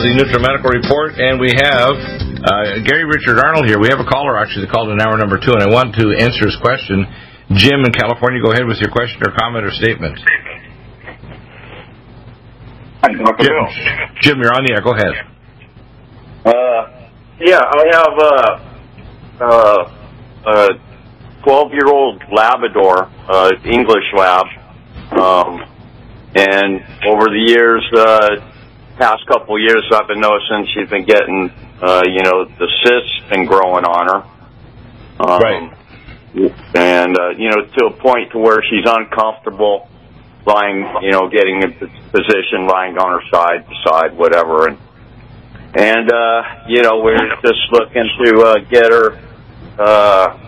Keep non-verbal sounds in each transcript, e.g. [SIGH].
To the NutriMedical Report. And we have uh, Gary Richard Arnold here. We have a caller actually that called in hour number two, and I want to answer his question. Jim in California, go ahead with your question or comment or statement. Jim, Jim, you're on the air. Go ahead. Uh, yeah, I have a uh, a 12 year old Labrador, uh, English Lab, um, and over the years, uh, past couple of years, I've been noticing she's been getting, uh, you know, the cysts been growing on her. Um, Right. And, uh, you know, to a point to where she's uncomfortable lying, you know, getting in position, lying on her side, side, whatever. And, and, uh, you know, we're just looking to, uh, get her, uh,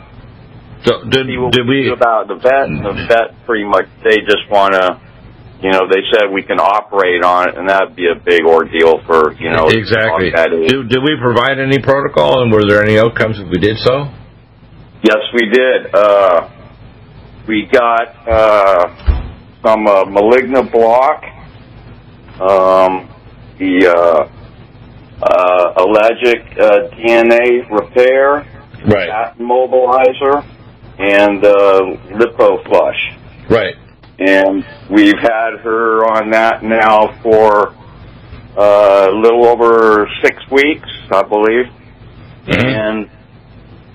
So did, did we we? about the vet, the vet pretty much, they just want to, you know, they said we can operate on it, and that'd be a big ordeal for, you know, Exactly. Did, did we provide any protocol, and were there any outcomes if we did so? Yes, we did. Uh, we got uh, some uh, malignant block, um, the uh, uh, allergic uh, DNA repair, Right. mobilizer, and uh, lipoflush. Right. And we've had her on that now for uh, a little over six weeks, I believe. Mm-hmm. And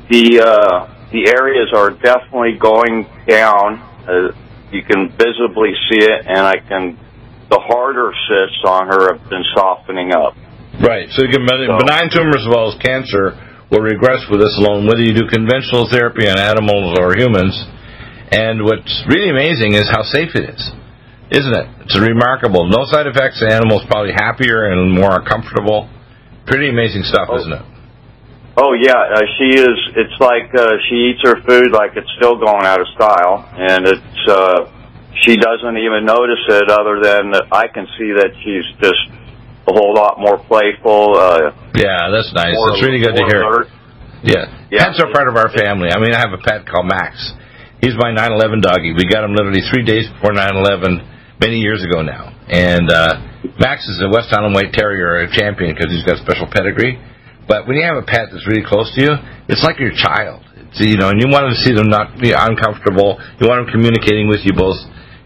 the uh, the areas are definitely going down. Uh, you can visibly see it, and I can. The harder cysts on her have been softening up. Right. So you can So- benign tumors as well as cancer will regress with this alone, whether you do conventional therapy on animals or humans. And what's really amazing is how safe it is, isn't it? It's remarkable. No side effects. The animal's probably happier and more comfortable. Pretty amazing stuff, Oh. isn't it? Oh yeah, uh, she is. It's like uh, she eats her food like it's still going out of style, and it's uh, she doesn't even notice it. Other than that I can see that she's just a whole lot more playful. Uh, Yeah, that's nice. more, It's really good to hear. alert. Yeah. Yeah. Pets are part of our family. I mean, I have a pet called Max. He's my 9/11 doggy. We got him literally three days before 9/11, many years ago now. And uh, Max is a West Highland White Terrier, a champion because he's got special pedigree. But when you have a pet that's really close to you, it's like your child. It's, you know, and you want to see them not be uncomfortable. You want them communicating with you both,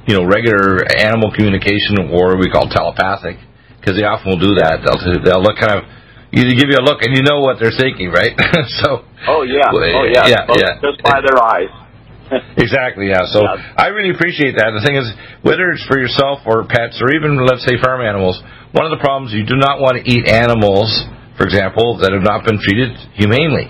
you know, regular animal communication or we call telepathic, because they often will do that. They'll they'll look kind of you give you a look and you know what they're thinking, right? [LAUGHS] so Oh yeah, oh yeah, yeah, Both- yeah. just by their eyes. [LAUGHS] Exactly, yeah. So Yeah. I really appreciate that. The thing is, whether it's for yourself or pets or even, let's say, farm animals, one of the problems you do not want to eat animals, for example, that have not been treated humanely.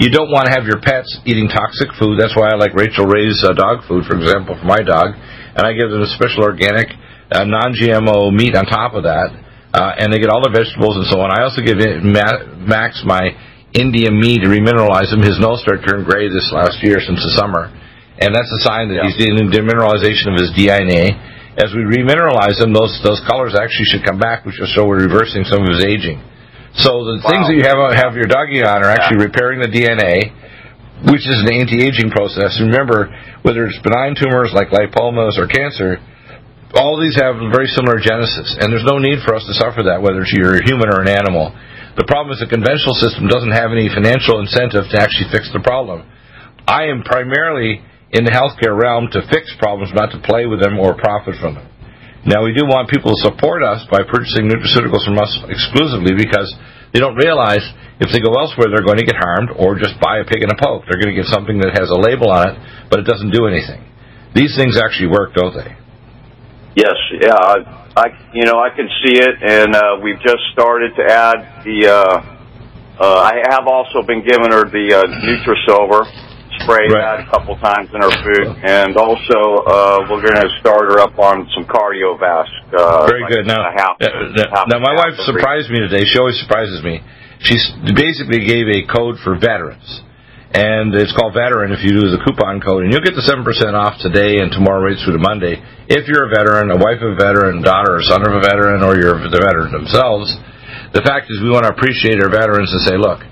You don't want to have your pets eating toxic food. That's why I like Rachel Ray's uh, dog food, for example, for my dog. And I give them a special organic, uh, non-GMO meat on top of that. Uh, and they get all the vegetables and so on. I also give Max my India meat to remineralize him. His nose started turning gray this last year since the summer and that's a sign that Yeah. he's in demineralization of his DNA. as we remineralize them, those those colors actually should come back, which will show we're reversing some of his aging. So the wow. things that you have uh, have your doggy on are actually yeah. repairing the DNA, which is an anti-aging process. Remember, whether it's benign tumors like lipomas or cancer, all these have very similar genesis, and there's no need for us to suffer that, whether it's you're a human or an animal. The problem is the conventional system doesn't have any financial incentive to actually fix the problem. I am primarily in the healthcare realm to fix problems, not to play with them or profit from them. Now, we do want people to support us by purchasing nutraceuticals from us exclusively because they don't realize if they go elsewhere, they're going to get harmed or just buy a pig in a poke. They're going to get something that has a label on it, but it doesn't do anything. These things actually work, don't they? Yes, yeah, I, I you know I can see it, and uh, we've just started to add the. Uh, uh, I have also been giving her the uh, spray right. that a couple times in her food, and also uh, we're going to start her up on some cardiovasc. Uh, Very like good. Now, half, half, now my wife surprised me today. She always surprises me. She basically gave a code for veterans and it's called Veteran if you use the coupon code, and you'll get the 7% off today and tomorrow right through to Monday. If you're a veteran, a wife of a veteran, daughter or son of a veteran, or you're the veteran themselves, the fact is we want to appreciate our veterans and say, look,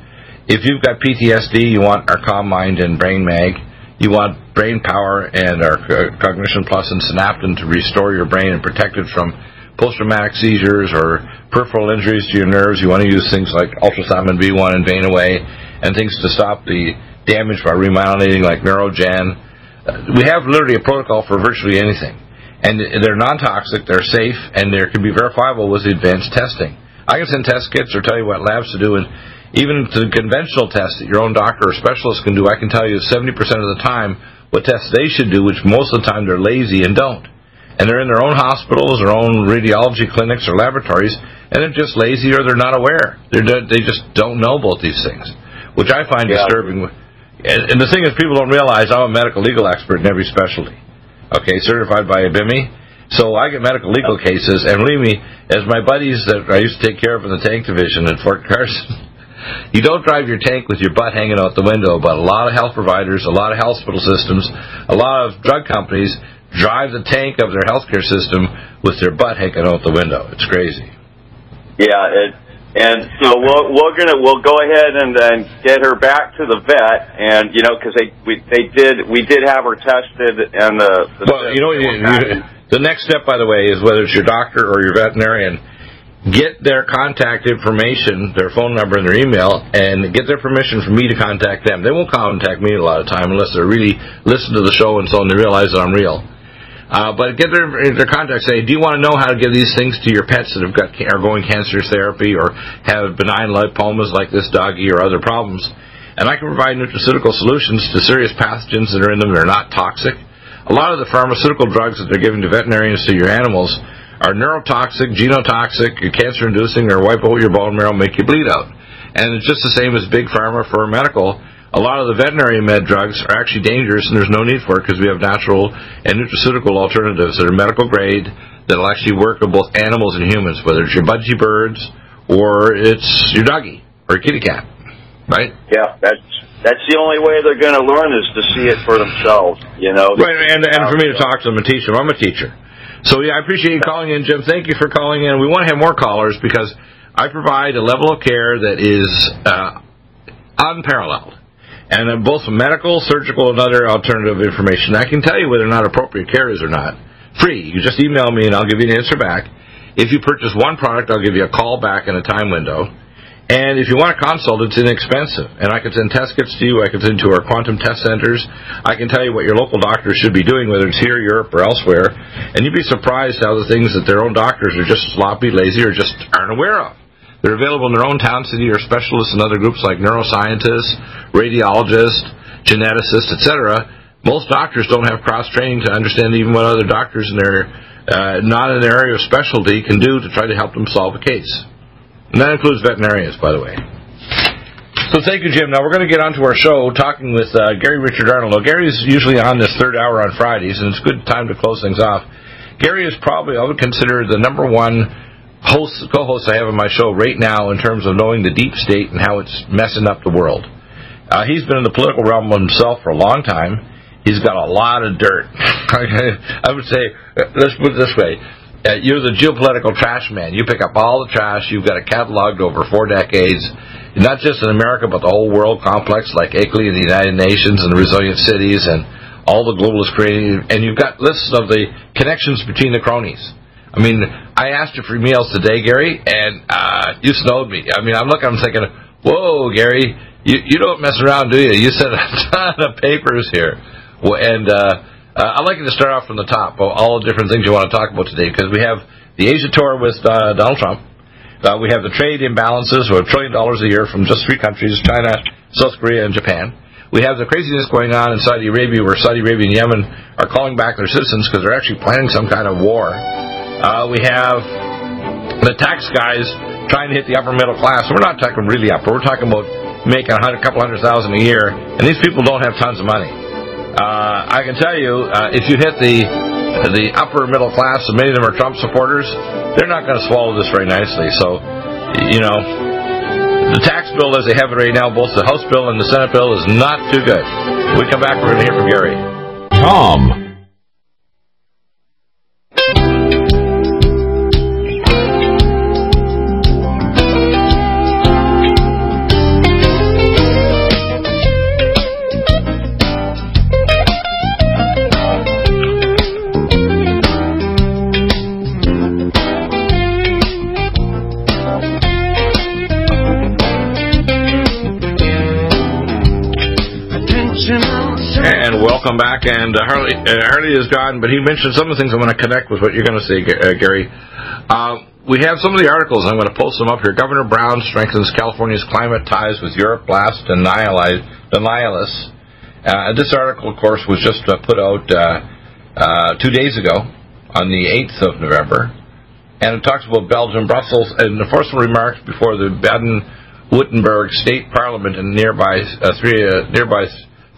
if you've got PTSD, you want our Calm Mind and Brain Mag. You want Brain Power and our Cognition Plus and Synaptin to restore your brain and protect it from post-traumatic seizures or peripheral injuries to your nerves. You want to use things like ultrasound B1 and Vein Away and things to stop the damage by remyelinating like Neurogen. Uh, we have literally a protocol for virtually anything. And they're non-toxic, they're safe, and they can be verifiable with the advanced testing. I can send test kits or tell you what labs to do, and even to conventional tests that your own doctor or specialist can do, I can tell you 70% of the time what tests they should do, which most of the time they're lazy and don't. And they're in their own hospitals, their own radiology clinics or laboratories, and they're just lazy or they're not aware. They're, they just don't know about these things, which I find yeah. disturbing. And, and the thing is, people don't realize I'm a medical legal expert in every specialty. Okay, certified by ABIMI. So I get medical legal cases, and believe me, as my buddies that I used to take care of in the tank division at Fort Carson, [LAUGHS] you don't drive your tank with your butt hanging out the window, but a lot of health providers, a lot of hospital systems, a lot of drug companies drive the tank of their healthcare system with their butt hanging out the window. It's crazy. Yeah, it, and so we'll, we're gonna we'll go ahead and then get her back to the vet, and you know because they we they did we did have her tested, and the, the well you know you, you, the next step by the way is whether it's your doctor or your veterinarian get their contact information, their phone number, and their email, and get their permission for me to contact them. They won't contact me a lot of time unless they really listen to the show and so on. They realize that I'm real. Uh, but get their their contact. Say, do you want to know how to give these things to your pets that have got are going cancer therapy or have benign lipomas like this doggy or other problems? And I can provide nutraceutical solutions to serious pathogens that are in them. that are not toxic. A lot of the pharmaceutical drugs that they're giving to veterinarians to your animals are neurotoxic, genotoxic, cancer-inducing, or wipe out your bone marrow, make you bleed out. And it's just the same as big pharma for medical a lot of the veterinary med drugs are actually dangerous, and there's no need for it because we have natural and nutraceutical alternatives that are medical grade that'll actually work on both animals and humans, whether it's your budgie birds or it's your doggy or a kitty cat, right? Yeah, that's that's the only way they're going to learn is to see it for themselves. You know, right? And and for me to talk to them and teach them, I'm a teacher. So yeah, I appreciate you calling in, Jim. Thank you for calling in. We want to have more callers because I provide a level of care that is uh, unparalleled and then both medical, surgical, and other alternative information. I can tell you whether or not appropriate care is or not. Free. You just email me and I'll give you an answer back. If you purchase one product, I'll give you a call back in a time window. And if you want a consult, it's inexpensive. And I can send test kits to you. I can send to our quantum test centers. I can tell you what your local doctor should be doing, whether it's here, Europe, or elsewhere. And you'd be surprised how the things that their own doctors are just sloppy, lazy, or just aren't aware of. They're available in their own town, city, or specialists in other groups like neuroscientists, radiologists, geneticists, etc. Most doctors don't have cross training to understand even what other doctors in their uh, not in their area of specialty can do to try to help them solve a case. And that includes veterinarians, by the way. So thank you, Jim. Now we're going to get on to our show talking with uh, Gary Richard Arnold. Gary's usually on this third hour on Fridays, and it's a good time to close things off. Gary is probably, I would consider, the number one host, co-host I have on my show right now in terms of knowing the deep state and how it's messing up the world. Uh, he's been in the political realm himself for a long time, He's got a lot of dirt. [LAUGHS] I would say, let's put it this way. Uh, you're the geopolitical trash man. You pick up all the trash. You've got it cataloged over four decades, not just in America, but the whole world complex, like ICLEI and the United Nations and the resilient cities and all the globalist creating. And you've got lists of the connections between the cronies. I mean, I asked you for emails today, Gary, and uh, you snowed me. I mean, I'm looking, I'm thinking, whoa, Gary, you, you don't mess around, do you? You sent a [LAUGHS] ton of papers here. And uh, uh, I'd like you to start off from the top, all the different things you want to talk about today, because we have the Asia tour with uh, Donald Trump. Uh, we have the trade imbalances, of a trillion dollars a year from just three countries China, South Korea, and Japan. We have the craziness going on in Saudi Arabia, where Saudi Arabia and Yemen are calling back their citizens because they're actually planning some kind of war. Uh, we have the tax guys trying to hit the upper middle class. We're not talking really upper. We're talking about making a couple hundred thousand a year, and these people don't have tons of money. Uh, I can tell you, uh, if you hit the the upper middle class, and many of them are Trump supporters, they're not going to swallow this very nicely. So, you know, the tax bill as they have it right now, both the House bill and the Senate bill, is not too good. When we come back, we're going to hear from Gary. Tom. Back. And uh, Harley, uh, Harley is gone, but he mentioned some of the things I'm going to connect with what you're going to say, uh, Gary. Uh, we have some of the articles. I'm going to post them up here. Governor Brown strengthens California's climate ties with Europe blast denialists. Uh, this article, of course, was just put out two days ago on the 8th of November. And it talks about Belgium, Brussels, and the first remarks before the Baden-Württemberg State Parliament in nearby three nearby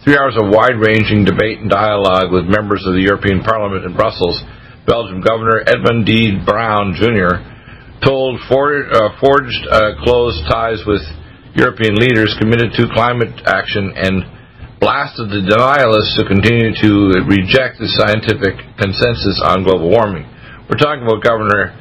Three hours of wide-ranging debate and dialogue with members of the European Parliament in Brussels. Belgium Governor Edmund D. Brown Jr. told for, uh, forged uh, close ties with European leaders committed to climate action and blasted the denialists who continue to reject the scientific consensus on global warming. We're talking about Governor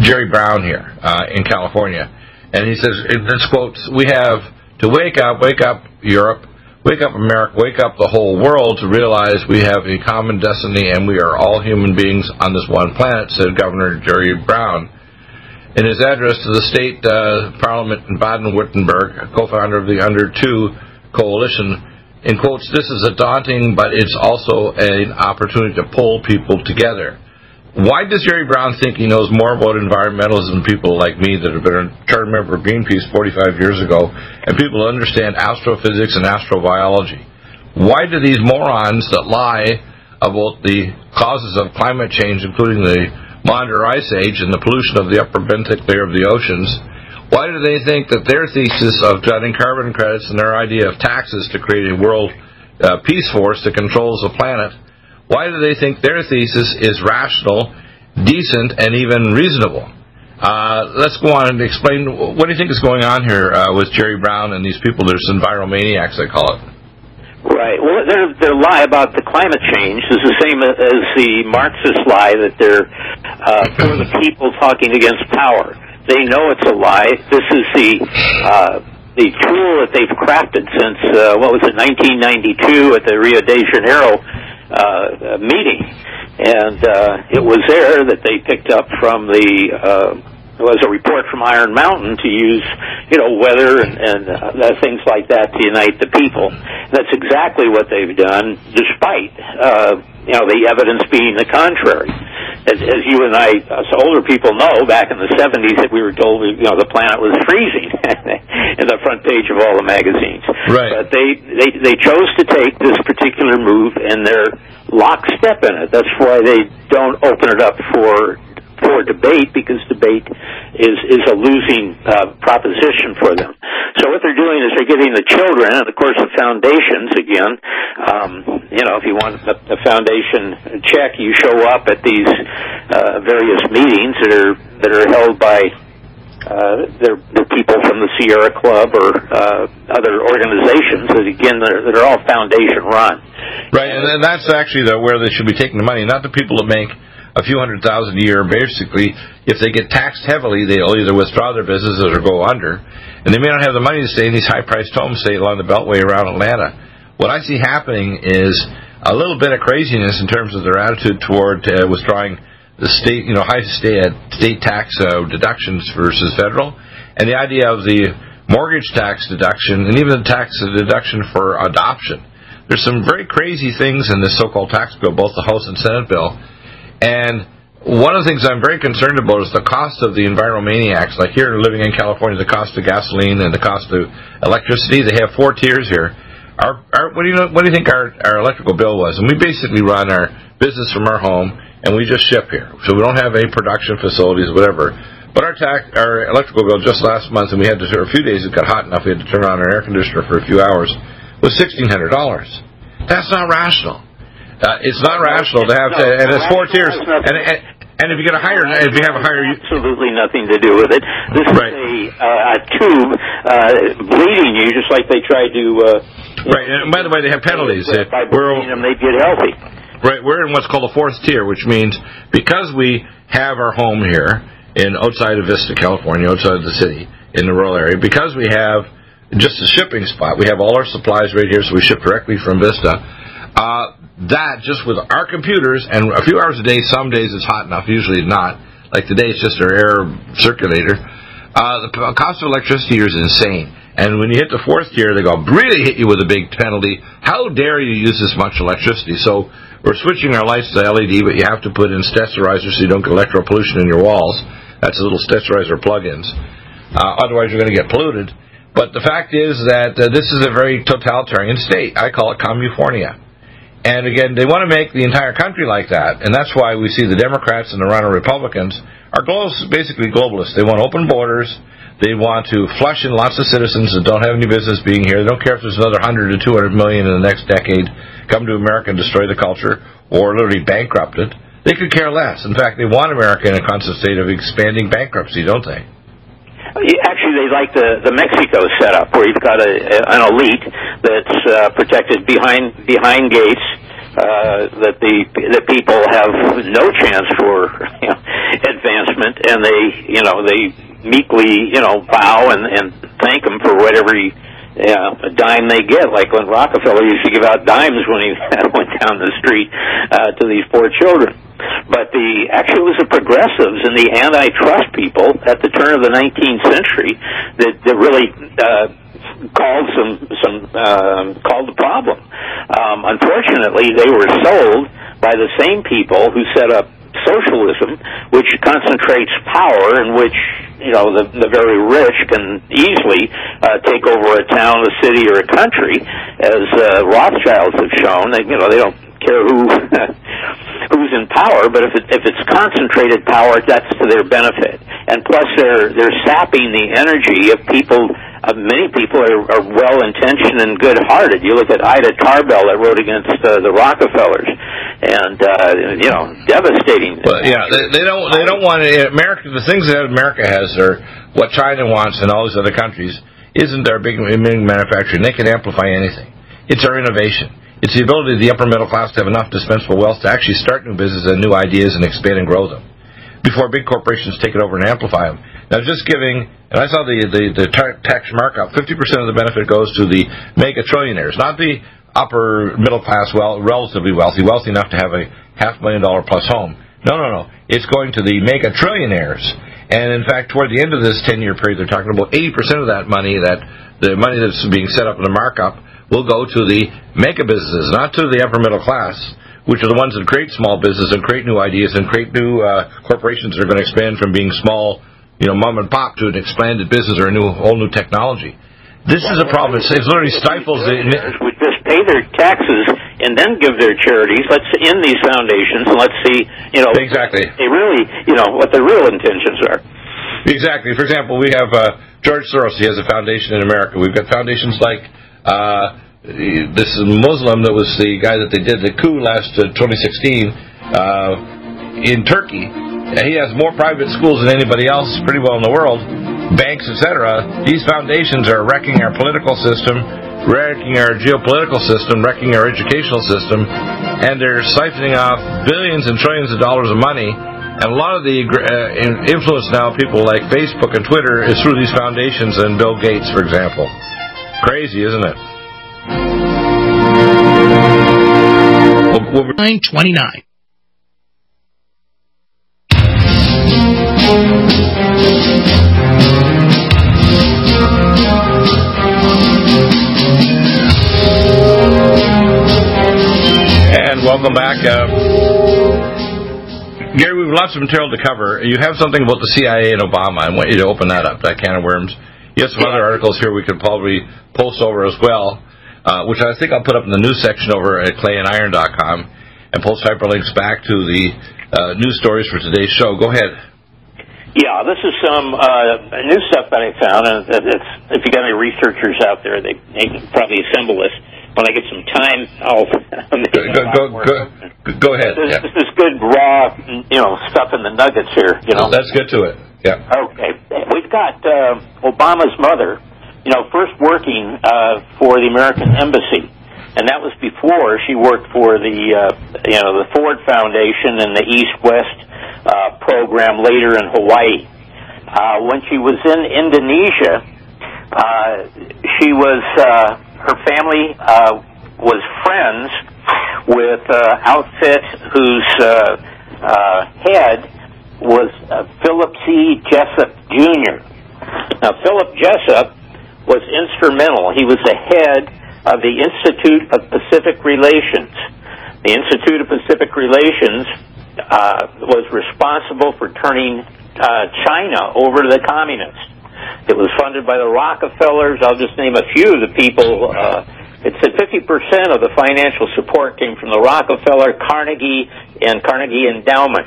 Jerry Brown here uh, in California. And he says, in this quote, we have to wake up, wake up, Europe, Wake up, America. Wake up the whole world to realize we have a common destiny and we are all human beings on this one planet, said Governor Jerry Brown. In his address to the state uh, parliament in Baden-Württemberg, a co-founder of the Under 2 coalition, in quotes, this is a daunting, but it's also an opportunity to pull people together. Why does Jerry Brown think he knows more about environmentalism than people like me that have been a charter member of Greenpeace 45 years ago and people who understand astrophysics and astrobiology? Why do these morons that lie about the causes of climate change, including the Maunder Ice Age and the pollution of the upper benthic layer of the oceans, why do they think that their thesis of getting carbon credits and their idea of taxes to create a world uh, peace force that controls the planet why do they think their thesis is rational, decent, and even reasonable? Uh, let's go on and explain what do you think is going on here uh, with Jerry Brown and these people? There's enviromaniacs, I call it. Right. Well, their their lie about the climate change is the same as the Marxist lie that they're uh, [LAUGHS] for the people talking against power. They know it's a lie. This is the uh, the tool that they've crafted since uh, what was it, 1992 at the Rio de Janeiro uh, meeting, and uh, it was there that they picked up from the. Uh, was a report from Iron Mountain to use, you know, weather and, and uh, things like that to unite the people. That's exactly what they've done, despite uh, you know the evidence being the contrary. As, as you and I, us older people know, back in the 70s, that we were told you know the planet was freezing [LAUGHS] in the front page of all the magazines. Right. But they they they chose to take this particular move, and they're lockstep in it. That's why they don't open it up for for debate because debate is is a losing uh, proposition for them. So what they're doing is they're giving the children, and of course the foundations again. Um, you know, if you want a, a foundation check, you show up at these uh, various meetings that are that are held by uh, they're, they're people from the Sierra Club or uh, other organizations that again that are, are all foundation run, Right, and, and that's actually the, where they should be taking the money, not the people that make a few hundred thousand a year. Basically, if they get taxed heavily, they'll either withdraw their businesses or go under, and they may not have the money to stay in these high-priced homes, say along the Beltway around Atlanta. What I see happening is a little bit of craziness in terms of their attitude toward uh, withdrawing the state, you know, high state state tax uh, deductions versus federal, and the idea of the mortgage tax deduction and even the tax deduction for adoption there's some very crazy things in this so-called tax bill, both the House and Senate bill. And one of the things I'm very concerned about is the cost of the enviromaniacs. Like here, living in California, the cost of gasoline and the cost of electricity. They have four tiers here. Our, our what do you know? What do you think our, our electrical bill was? And we basically run our business from our home, and we just ship here, so we don't have any production facilities, whatever. But our tax, our electrical bill just last month, and we had to a few days. It got hot enough. We had to turn on our air conditioner for a few hours was sixteen hundred dollars. That's not rational. Uh, it's not rational to have to, and it's four tiers. And, and, and if you get a higher, if you have a higher, absolutely nothing to do with it. This right. is a, uh, a tube uh, bleeding you, just like they tried to. Uh, right, and by the way, they have penalties. By bleeding them, they get healthy. Right, we're in what's called a fourth tier, which means because we have our home here in outside of Vista, California, outside of the city, in the rural area, because we have just a shipping spot. We have all our supplies right here, so we ship directly from Vista. Uh, that just with our computers and a few hours a day. Some days it's hot enough, usually not. Like today, it's just our air circulator. Uh, the cost of electricity here is insane. And when you hit the fourth tier, they go really hit you with a big penalty. How dare you use this much electricity? So we're switching our lights to LED, but you have to put in sterilizer so you don't get electro pollution in your walls. That's a little sterilizer plugins. Uh, otherwise, you're going to get polluted. But the fact is that uh, this is a very totalitarian state. I call it California. And again, they want to make the entire country like that, and that's why we see the Democrats and the runner Republicans are basically globalists. They want open borders. They want to flush in lots of citizens that don't have any business being here. They don't care if there's another 100 to 200 million in the next decade come to America and destroy the culture or literally bankrupt it. They could care less. In fact, they want America in a constant state of expanding bankruptcy, don't they? Actually, they like the the Mexico setup, where you've got a, an elite that's uh, protected behind behind gates. Uh, that the the people have no chance for you know, advancement, and they you know they meekly you know bow and and thank them for whatever you yeah, a dime they get, like when Rockefeller used to give out dimes when he [LAUGHS] went down the street uh, to these poor children. But the actually it was the progressives and the antitrust people at the turn of the 19th century that, that really uh, called some some uh, called the problem. Um, unfortunately, they were sold by the same people who set up socialism, which concentrates power in which you know the the very rich can easily uh, take over a town, a city, or a country, as uh, Rothschilds have shown. They, you know they don't care who [LAUGHS] who's in power, but if it, if it's concentrated power, that's to their benefit. And plus, they're they're sapping the energy of people uh, many people are, are well intentioned and good hearted. You look at Ida Tarbell that wrote against uh, the Rockefellers, and uh, you know, devastating. But yeah, they, they don't they don't want to, America. The things that America has are what China wants and all these other countries. Isn't big, big manufacturing? They can amplify anything. It's our innovation. It's the ability of the upper middle class to have enough dispensable wealth to actually start new businesses and new ideas and expand and grow them before big corporations take it over and amplify them. Now, just giving, and I saw the, the, the tax markup, 50% of the benefit goes to the mega trillionaires, not the upper middle class, well, relatively wealthy, wealthy enough to have a half million dollar plus home. No, no, no. It's going to the mega trillionaires. And in fact, toward the end of this 10 year period, they're talking about 80% of that money, that the money that's being set up in the markup, will go to the mega businesses, not to the upper middle class, which are the ones that create small business and create new ideas and create new uh, corporations that are going to expand from being small you know, mom and pop to an expanded business or a new whole new technology. This is a problem. It literally stifles the. Would just pay their taxes and then give their charities. Let's end these foundations and let's see, you know, exactly. They really, you know, what their real intentions are. Exactly. For example, we have uh, George Soros. He has a foundation in America. We've got foundations like uh, this Muslim that was the guy that they did the coup last uh, 2016 uh, in Turkey he has more private schools than anybody else, pretty well in the world, banks, etc. These foundations are wrecking our political system, wrecking our geopolitical system, wrecking our educational system, and they're siphoning off billions and trillions of dollars of money. And a lot of the uh, influence now, people like Facebook and Twitter, is through these foundations and Bill Gates, for example. Crazy, isn't it? We'll, we'll... 929. And welcome back. Uh, Gary, we have lots of material to cover. You have something about the CIA and Obama. I want you to open that up, that can of worms. You have some other articles here we could probably post over as well, uh, which I think I'll put up in the news section over at clayandIron.com and post hyperlinks back to the uh, news stories for today's show. Go ahead. Yeah, this is some uh, new stuff that I found, and it's, if you got any researchers out there, they, they can probably assemble this when I get some time, I'll [LAUGHS] go, go, go, go, ahead. This, yeah. this is good raw, you know, stuff in the nuggets here. You know, let's get to it. Yeah. Okay, we've got uh, Obama's mother, you know, first working uh, for the American Embassy, and that was before she worked for the, uh, you know, the Ford Foundation and the East West uh, program later in Hawaii. Uh, when she was in Indonesia, uh, she was. Uh, her family uh, was friends with uh, outfit whose uh, uh, head was uh, Philip C. Jessup Jr. Now, Philip Jessup was instrumental. He was the head of the Institute of Pacific Relations. The Institute of Pacific Relations uh, was responsible for turning uh, China over to the communists. It was funded by the Rockefellers. I'll just name a few of the people. Uh, it said 50% of the financial support came from the Rockefeller, Carnegie, and Carnegie Endowment.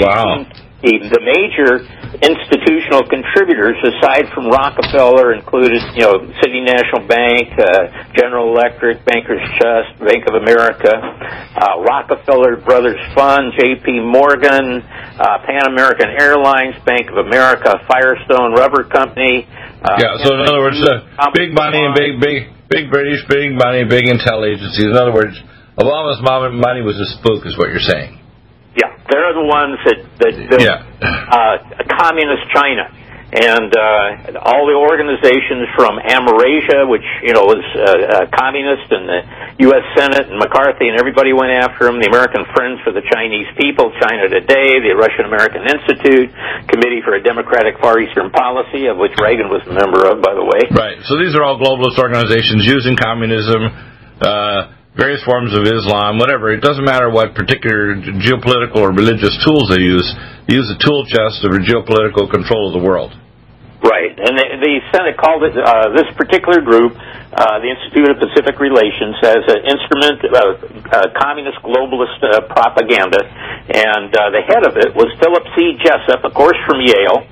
Wow. The major institutional contributors, aside from Rockefeller, included, you know, City National Bank, uh, General Electric, Bankers Trust, Bank of America, uh, Rockefeller Brothers Fund, J.P. Morgan, uh, Pan American Airlines, Bank of America, Firestone Rubber Company. Uh, yeah. So in other words, uh, big money and big, big, big British, big money, big intel agencies. In other words, Obama's money was a spook, is what you're saying. Yeah, they're the ones that that built yeah. uh, communist China, and uh, all the organizations from Amerasia, which you know was uh, uh, communist, and the U.S. Senate and McCarthy, and everybody went after them. The American Friends for the Chinese People, China Today, the Russian American Institute, Committee for a Democratic Far Eastern Policy, of which Reagan was a member of, by the way. Right. So these are all globalist organizations using communism. Uh, various forms of Islam, whatever. It doesn't matter what particular geopolitical or religious tools they use. They use the tool chest of geopolitical control of the world. Right, and the, the Senate called it uh, this particular group, uh, the Institute of Pacific Relations, as an instrument of uh, communist globalist uh, propaganda, and uh, the head of it was Philip C. Jessup, of course, from Yale.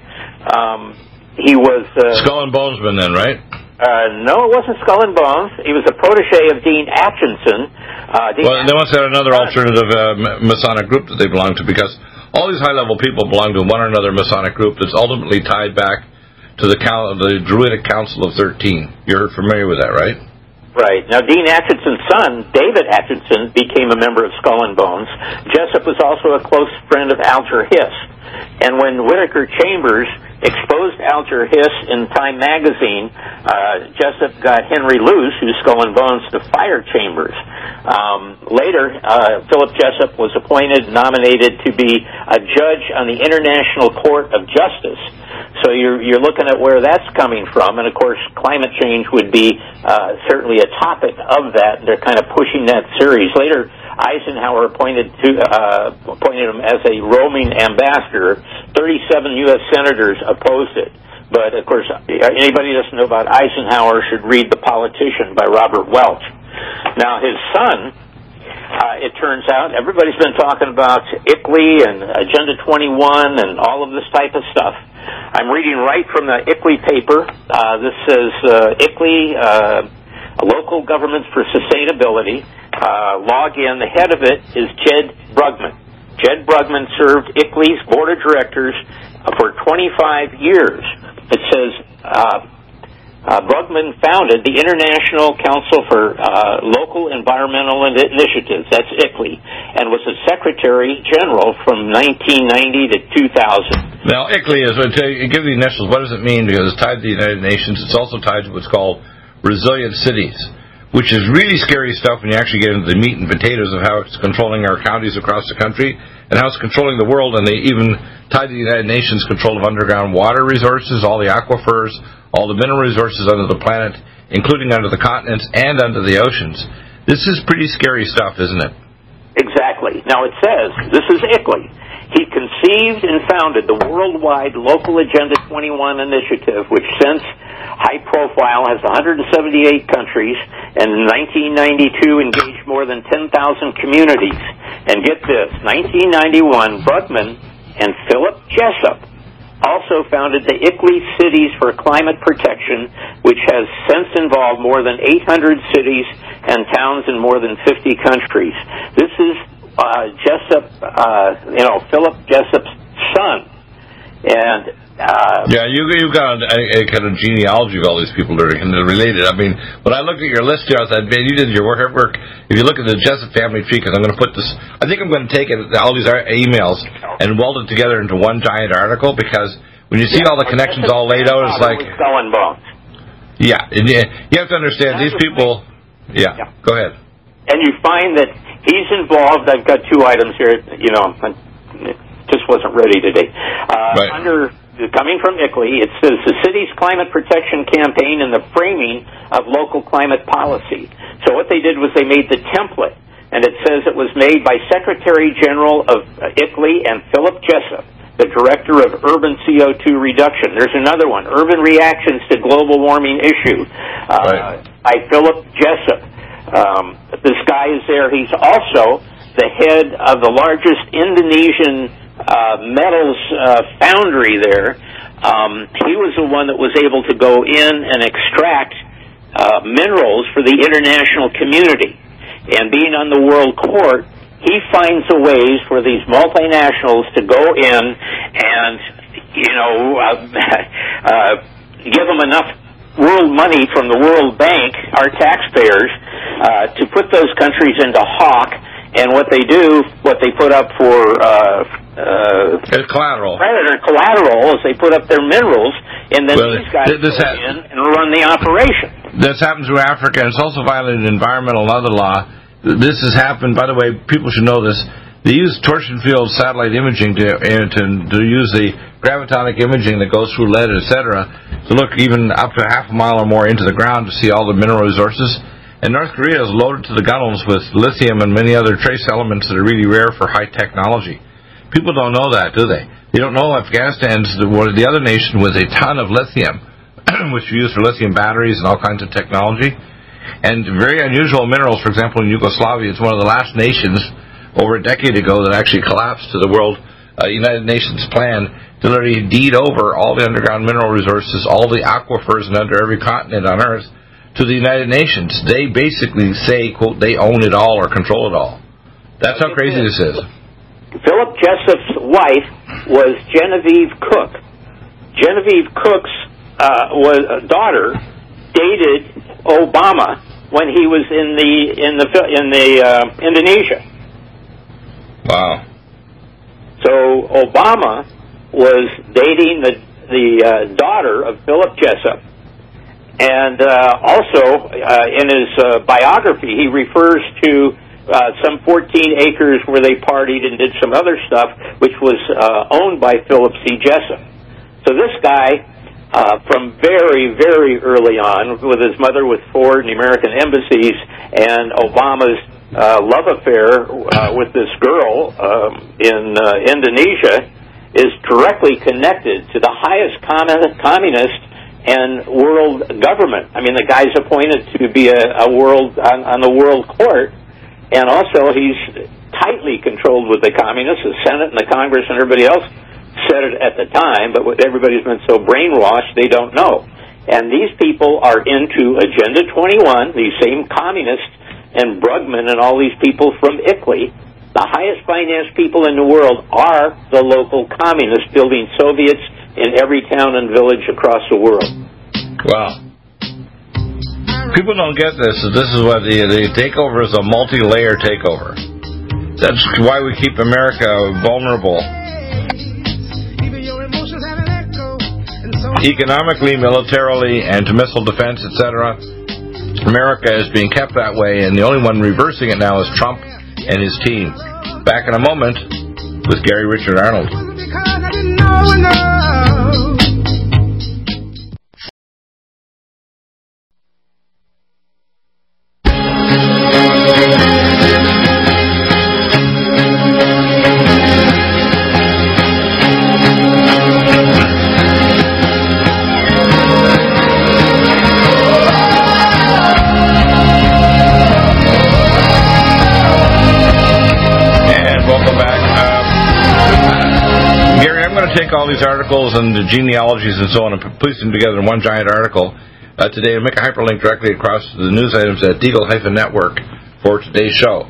Um, he was uh, Skull and Bonesman, then, right? Uh, no, it wasn't Skull and Bones. He was a protege of Dean Acheson. Uh, Dean well, they must have another alternative uh, Masonic group that they belong to because all these high-level people belong to one or another Masonic group that's ultimately tied back to the, the Druidic Council of Thirteen. You're familiar with that, right? Right. Now, Dean Acheson's son, David Acheson, became a member of Skull and Bones. Jessup was also a close friend of Alger Hiss. And when Whittaker Chambers exposed Alger Hiss in Time magazine, uh, Jessup got Henry Luce, who's Skull and Bones, to fire Chambers. Um, later, uh, Philip Jessup was appointed, nominated to be a judge on the International Court of Justice. So you're you're looking at where that's coming from, and of course, climate change would be uh, certainly a topic of that. They're kind of pushing that series. Later, Eisenhower appointed to uh, appointed him as a roaming ambassador. Thirty-seven U.S. senators opposed it. But of course, anybody who doesn't know about Eisenhower should read *The Politician* by Robert Welch. Now, his son, uh, it turns out, everybody's been talking about ICLEI and Agenda 21 and all of this type of stuff. I'm reading right from the ICLEI paper. Uh, this says uh, ICLEI, uh, Local Governments for Sustainability uh, log in. The head of it is Jeb Brugmann. Jeb Brugmann served ICLEI's board of directors for 25 years. It says uh, uh, Brugmann founded the International Council for uh, Local Environmental Initiatives, that's ICLEI, and was the Secretary General from 1990 to 2000. Now, ICLEI is, give the initials, what does it mean? Because it's tied to the United Nations. It's also tied to what's called resilient cities, which is really scary stuff when you actually get into the meat and potatoes of how it's controlling our counties across the country and how it's controlling the world. And they even tied to the United Nations control of underground water resources, all the aquifers, all the mineral resources under the planet, including under the continents and under the oceans. This is pretty scary stuff, isn't it? Exactly. Now it says, this is ICLEI. He conceived and founded the worldwide Local Agenda 21 initiative, which since high profile has 178 countries and in 1992 engaged more than 10,000 communities. And get this, 1991, Brugmann and Philip Jessup also founded the ICLEI Cities for Climate Protection, which has since involved more than 800 cities and towns in more than 50 countries. This is uh, Jessup, uh, you know, Philip Jessup's son. And uh, yeah, you you got a, a, kind of genealogy of all these people that are related. I mean, when I looked at your list here, I thought, man, you did your work. work. If you look at the Jessup family tree, because I'm going to put this, I think I'm going to take it, all these emails and weld it together into one giant article because when you see yeah, all the connections all laid out, it's like skull and bones. Yeah, and you have to understand these people. Yeah, yeah, go ahead. And you find that he's involved. I've got two items here. You know, it just wasn't ready today. Uh, right. Under coming from ICLEI, it says the city's climate protection campaign and the framing of local climate policy. So what they did was they made the template, and it says it was made by Secretary General of ICLEI and Philip Jessup, the Director of Urban CO2 Reduction. There's another one, Urban Reactions to Global Warming Issue, uh, right. by Philip Jessup. Um, this guy is there. He's also the head of the largest Indonesian uh, metals uh, foundry there. Um, he was the one that was able to go in and extract uh, minerals for the international community. And being on the world court, he finds a ways for these multinationals to go in and, you know, uh, [LAUGHS] uh, give them enough world money from the World Bank, our taxpayers, uh, to put those countries into hawk and what they do, what they put up for uh, uh, collateral. Predator collateral is they put up their minerals, and then well, these guys this go ha- in and run the operation. This happens to Africa, and it's also violated environmental and other law. This has happened. By the way, people should know this. They use torsion field satellite imaging to to, to use the gravitonic imaging that goes through lead, etc., to look even up to half a mile or more into the ground to see all the mineral resources and North Korea is loaded to the gunnels with lithium and many other trace elements that are really rare for high technology. People don't know that, do they? They don't know Afghanistan's of the other nation with a ton of lithium, [CLEARS THROAT] which we use for lithium batteries and all kinds of technology. And very unusual minerals, for example, in Yugoslavia, it's one of the last nations over a decade ago that actually collapsed to the World uh, United Nations plan to literally deed over all the underground mineral resources, all the aquifers, and under every continent on Earth to the United Nations. They basically say, quote, they own it all or control it all. That's how crazy this is. Philip Jessup's wife was Genevieve Cook. Genevieve Cook's uh, was uh, daughter dated Obama when he was in the in the in the uh, Indonesia. Wow. So Obama was dating the the uh, daughter of Philip Jessup, and uh, also, uh, in his uh, biography, he refers to uh, some 14 acres where they partied and did some other stuff, which was uh, owned by Philip C. Jessup. So this guy, uh, from very, very early on, with his mother with Ford and the American embassies, and Obama's uh, love affair uh, with this girl um, in uh, Indonesia, is directly connected to the highest communist and world government. I mean, the guy's appointed to be a, a world on, on the world court, and also he's tightly controlled with the communists, the Senate and the Congress and everybody else said it at the time, but everybody's been so brainwashed they don't know. And these people are into Agenda 21, these same communists and Brugmann and all these people from ICLEI. The highest financed people in the world are the local communists building Soviets in every town and village across the world. Wow. people don't get this. This is what the the takeover is a multi-layer takeover. That's why we keep America vulnerable. Economically, militarily, and to missile defense, etc. America is being kept that way, and the only one reversing it now is Trump and his team. Back in a moment with Gary Richard Arnold. And the genealogies and so on and piece them together in one giant article uh, today and make a hyperlink directly across to the news items at Deagle-Network for today's show.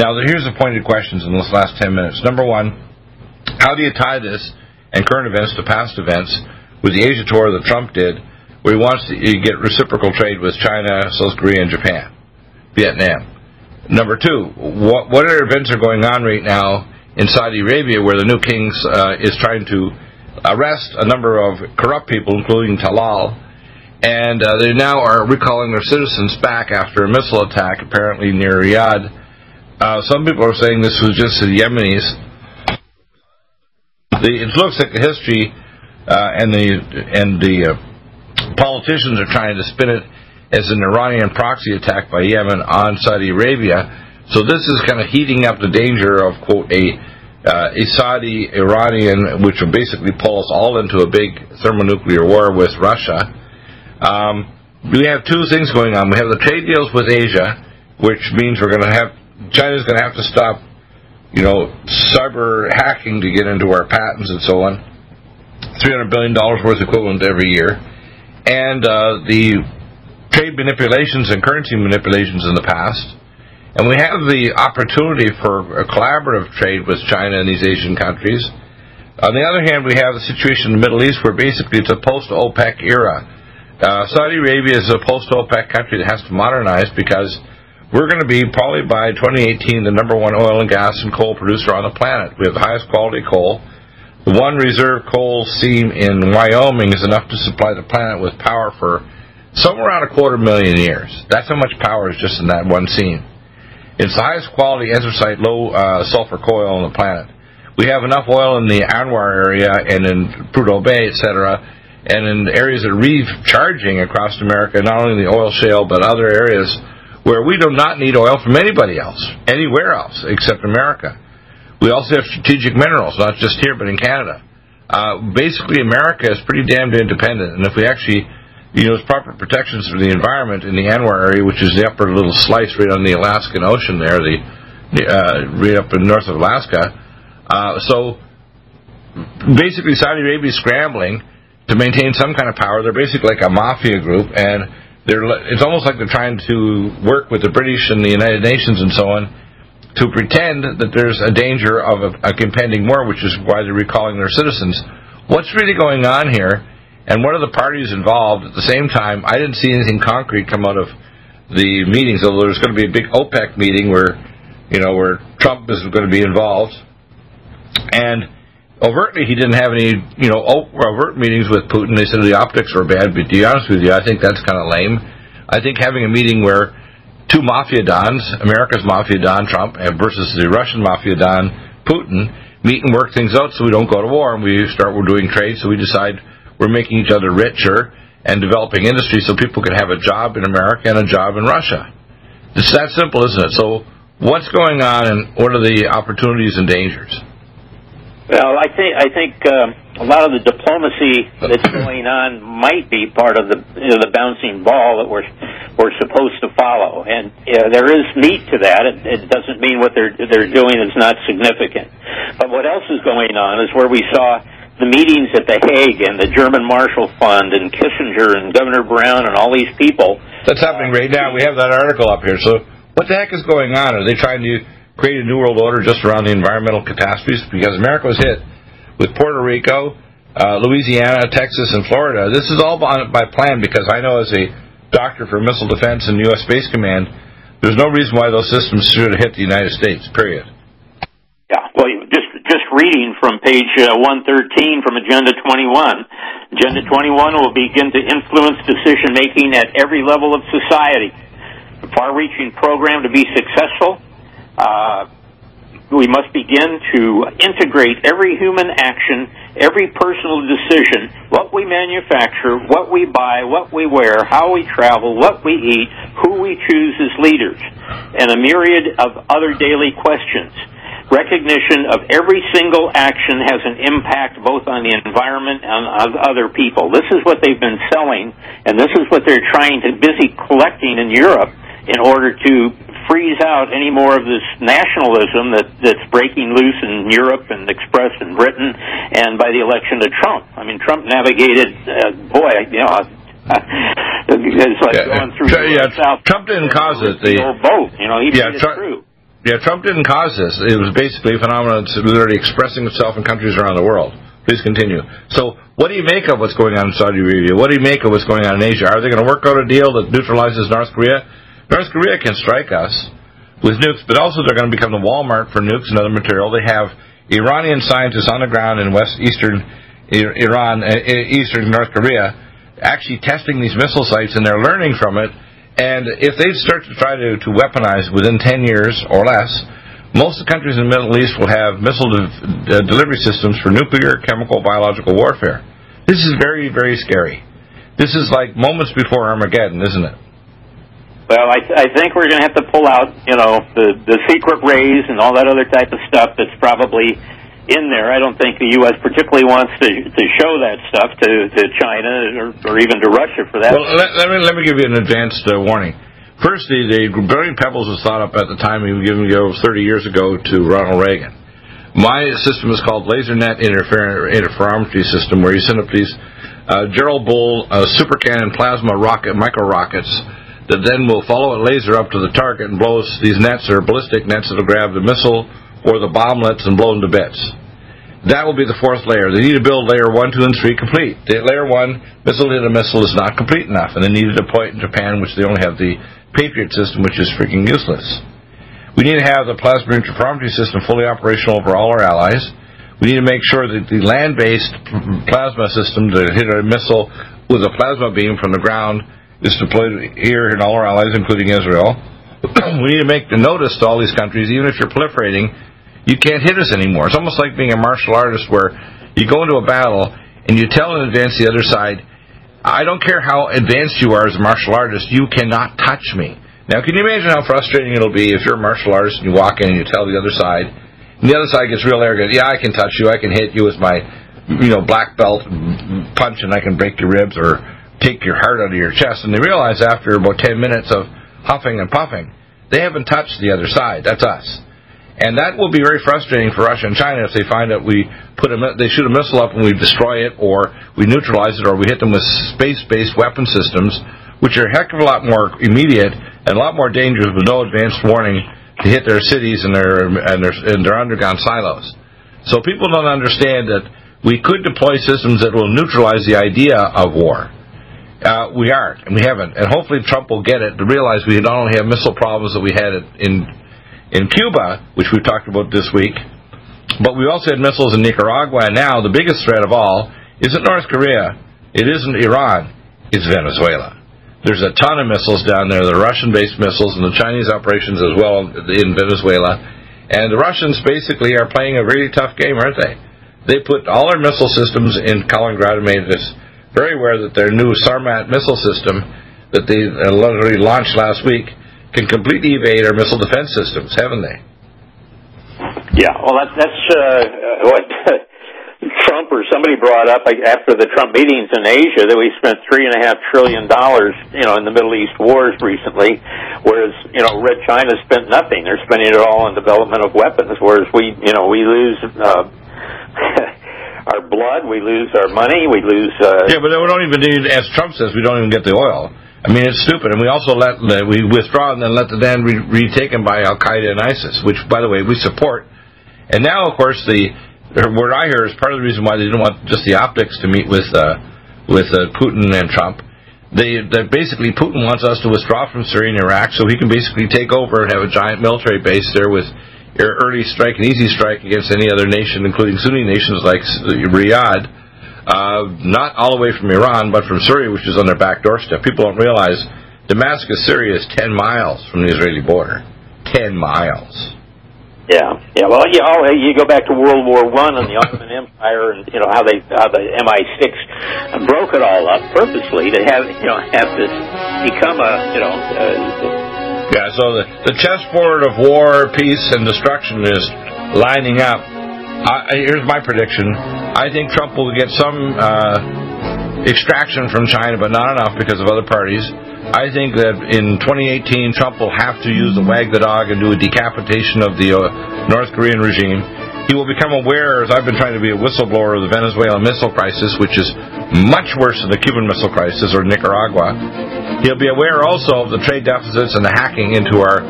Now, here's the pointed questions in this last 10 minutes. Number one, how do you tie this and current events to past events with the Asia tour that Trump did, where he wants to get reciprocal trade with China, South Korea, and Japan, Vietnam? Number two, what, what other events are going on right now in Saudi Arabia where the new king uh, is trying to arrest a number of corrupt people, including Talal, and uh, they now are recalling their citizens back after a missile attack apparently near Riyadh. Uh, some people are saying this was just the Yemenis. The, it looks like the history uh, and the and the uh, politicians are trying to spin it as an Iranian proxy attack by Yemen on Saudi Arabia. So this is kind of heating up the danger of quote a uh, a Saudi Iranian, which will basically pull us all into a big thermonuclear war with Russia. Um, we have two things going on. We have the trade deals with Asia, which means we're going to have China's going to have to stop, you know, cyber hacking to get into our patents and so on. Three hundred billion dollars worth equivalent every year, and uh, the trade manipulations and currency manipulations in the past. And we have the opportunity for a collaborative trade with China and these Asian countries. On the other hand, we have the situation in the Middle East where basically it's a post OPEC era. Uh, Saudi Arabia is a post OPEC country that has to modernize because we're going to be probably by 2018 the number one oil and gas and coal producer on the planet. We have the highest quality coal. The one reserve coal seam in Wyoming is enough to supply the planet with power for somewhere around a quarter million years. That's how much power is just in that one seam. It's the highest quality anthracite low uh, sulfur coal on the planet. We have enough oil in the ANWR area and in Prudhoe Bay, etc., and in areas that are recharging across America, not only the oil shale but other areas where we do not need oil from anybody else, anywhere else except America. We also have strategic minerals, not just here but in Canada. Uh, basically, America is pretty damned independent, and if we actually you know, proper protections for the environment in the ANWR area, which is the upper little slice right on the Alaskan Ocean there, the, uh, right up in north of Alaska. Uh, so basically, Saudi Arabia is scrambling to maintain some kind of power. They're basically like a mafia group, and they're it's almost like they're trying to work with the British and the United Nations and so on to pretend that there's a danger of a, a impending war, which is why they're recalling their citizens. What's really going on here? And one of the parties involved? At the same time, I didn't see anything concrete come out of the meetings, although there's going to be a big OPEC meeting where, you know, where Trump is going to be involved. And overtly, he didn't have any, you know, overt meetings with Putin. They said the optics were bad, but to be honest with you, I think that's kind of lame. I think having a meeting where two mafia dons, America's mafia don Trump versus the Russian mafia don Putin, meet and work things out so we don't go to war and we start we're doing trade so we decide we're making each other richer and developing industry so people can have a job in America and a job in Russia. It's that simple, isn't it? So, what's going on and what are the opportunities and dangers? Well, I think I think um, a lot of the diplomacy that's [COUGHS] going on might be part of the you know, the bouncing ball that we're we're supposed to follow, and uh, there is meat to that. It, it doesn't mean what they're they're doing is not significant. But what else is going on is where we saw the meetings at The Hague and the German Marshall Fund and Kissinger and Governor Brown and all these people. That's happening right now. We have that article up here. So, what the heck is going on? Are they trying to create a new world order just around the environmental catastrophes? Because America was hit with Puerto Rico, uh, Louisiana, Texas, and Florida. This is all by, by plan because I know as a doctor for missile defense and U.S. Space Command, there's no reason why those systems should have hit the United States. Period. Yeah, well, just just reading from page uh, 113 from Agenda 21. Agenda 21 will begin to influence decision making at every level of society. The far-reaching program to be successful. Uh, we must begin to integrate every human action, every personal decision, what we manufacture, what we buy, what we wear, how we travel, what we eat, who we choose as leaders, and a myriad of other daily questions. Recognition of every single action has an impact both on the environment and on other people. This is what they've been selling, and this is what they're trying to busy collecting in Europe in order to freeze out any more of this nationalism that, that's breaking loose in Europe and expressed in Britain and by the election of Trump. I mean, Trump navigated, uh, boy, you know, [LAUGHS] it's like Yeah, going through yeah, South. Trump didn't cause it. The- or both, you know, he Yeah, made it Trump- through. Yeah, Trump didn't cause this. It was basically a phenomenon that's literally expressing itself in countries around the world. Please continue. So, what do you make of what's going on in Saudi Arabia? What do you make of what's going on in Asia? Are they going to work out a deal that neutralizes North Korea? North Korea can strike us with nukes, but also they're going to become the Walmart for nukes and other material. They have Iranian scientists on the ground in west eastern Iran, eastern North Korea, actually testing these missile sites, and they're learning from it. And if they start to try to, to weaponize within 10 years or less, most of the countries in the Middle East will have missile de- uh, delivery systems for nuclear, chemical, biological warfare. This is very, very scary. This is like moments before Armageddon, isn't it? Well, I, I think we're going to have to pull out, you know, the the secret rays and all that other type of stuff that's probably in there. I don't think the U.S. particularly wants to to show that stuff to to China or, or even to Russia for that. Well, let, let me let me give you an advanced uh, warning. Firstly, the Brilliant Pebbles was thought up at the time we were given go 30 years ago to Ronald Reagan. My system is called LaserNet interfer- interferometry system, where you send up these uh, Gerald Bull uh, super cannon plasma rocket micro rockets that then will follow a laser up to the target and blows these nets or ballistic nets that'll grab the missile or the bomblets and blow them to bits. That will be the fourth layer. They need to build layer one, two, and three complete. The, layer one, missile hit a missile, is not complete enough, and they need to point in Japan, which they only have the Patriot system, which is freaking useless. We need to have the plasma interferometry system fully operational over all our allies. We need to make sure that the land-based plasma system to hit a missile with a plasma beam from the ground is deployed here in all our allies, including Israel. [CLEARS THROAT] we need to make the notice to all these countries, even if you're proliferating, you can't hit us anymore. It's almost like being a martial artist where you go into a battle and you tell in advance the other side, I don't care how advanced you are as a martial artist, you cannot touch me. Now, can you imagine how frustrating it'll be if you're a martial artist and you walk in and you tell the other side, and the other side gets real arrogant, yeah, I can touch you, I can hit you with my, you know, black belt punch and I can break your ribs or take your heart out of your chest. And they realize after about 10 minutes of huffing and puffing, they haven't touched the other side. That's us. And that will be very frustrating for Russia and China if they find that we put a, they shoot a missile up and we destroy it, or we neutralize it, or we hit them with space-based weapon systems, which are a heck of a lot more immediate and a lot more dangerous with no advanced warning to hit their cities and their and their and their underground silos. So people don't understand that we could deploy systems that will neutralize the idea of war. Uh, we aren't, and we haven't. And hopefully Trump will get it to realize we not only have missile problems that we had in in Cuba, which we've talked about this week, but we also had missiles in Nicaragua. And now the biggest threat of all isn't North Korea, it isn't Iran, it's Venezuela. There's a ton of missiles down there, the Russian-based missiles and the Chinese operations as well in Venezuela. And the Russians basically are playing a really tough game, aren't they? They put all their missile systems in Kaliningrad and made this very aware that their new Sarmat missile system that they uh, literally launched last week can completely evade our missile defense systems, haven't they? Yeah, well, that, that's uh, [LAUGHS] what Trump or somebody brought up after the Trump meetings in Asia that we spent three and a half trillion dollars, you know, in the Middle East wars recently, whereas you know, Red China spent nothing. They're spending it all on development of weapons, whereas we, you know, we lose. Uh, [LAUGHS] our blood, we lose our money, we lose. Uh, Yeah, but we don't even need, as Trump says, we don't even get the oil. I mean, it's stupid. And we also let, we withdraw and then let the land be retaken by Al Qaeda and ISIS, which, by the way, we support. And now, of course, the word I hear is part of the reason why they didn't want just the optics to meet with uh, with uh, Putin and Trump. they that basically Putin wants us to withdraw from Syria and Iraq so he can basically take over and have a giant military base there with early strike and easy strike against any other nation, including Sunni nations like Riyadh. Uh, not all the way from Iran, but from Syria, which is on their back doorstep. People don't realize Damascus, Syria is 10 miles from the Israeli border. 10 miles. Yeah, yeah. Well, you know, you go back to World War One and the [LAUGHS] Ottoman Empire, and you know how they how the MI6 broke it all up purposely to have you know have this become a you know. Uh, yeah, so the, the chessboard of war, peace, and destruction is lining up. I, here's my prediction. I think Trump will get some uh, extraction from China, but not enough because of other parties. I think that in 2018, Trump will have to use the wag the dog and do a decapitation of the uh, North Korean regime. He will become aware, as I've been trying to be a whistleblower of the Venezuelan missile crisis, which is much worse than the Cuban Missile Crisis or Nicaragua. He'll be aware also of the trade deficits and the hacking into our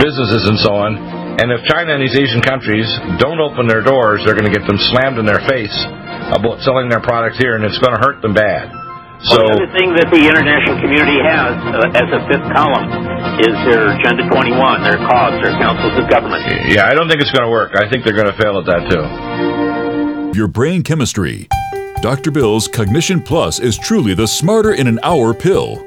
businesses and so on. And if China and these Asian countries don't open their doors, they're going to get them slammed in their face about selling their products here, and it's going to hurt them bad. So well, the other thing that the international community has uh, as a fifth column is their Agenda 21, their cause, their councils of government. Yeah, I don't think it's going to work. I think they're going to fail at that too. Your brain chemistry. Dr. Bill's Cognition Plus is truly the smarter in an hour pill.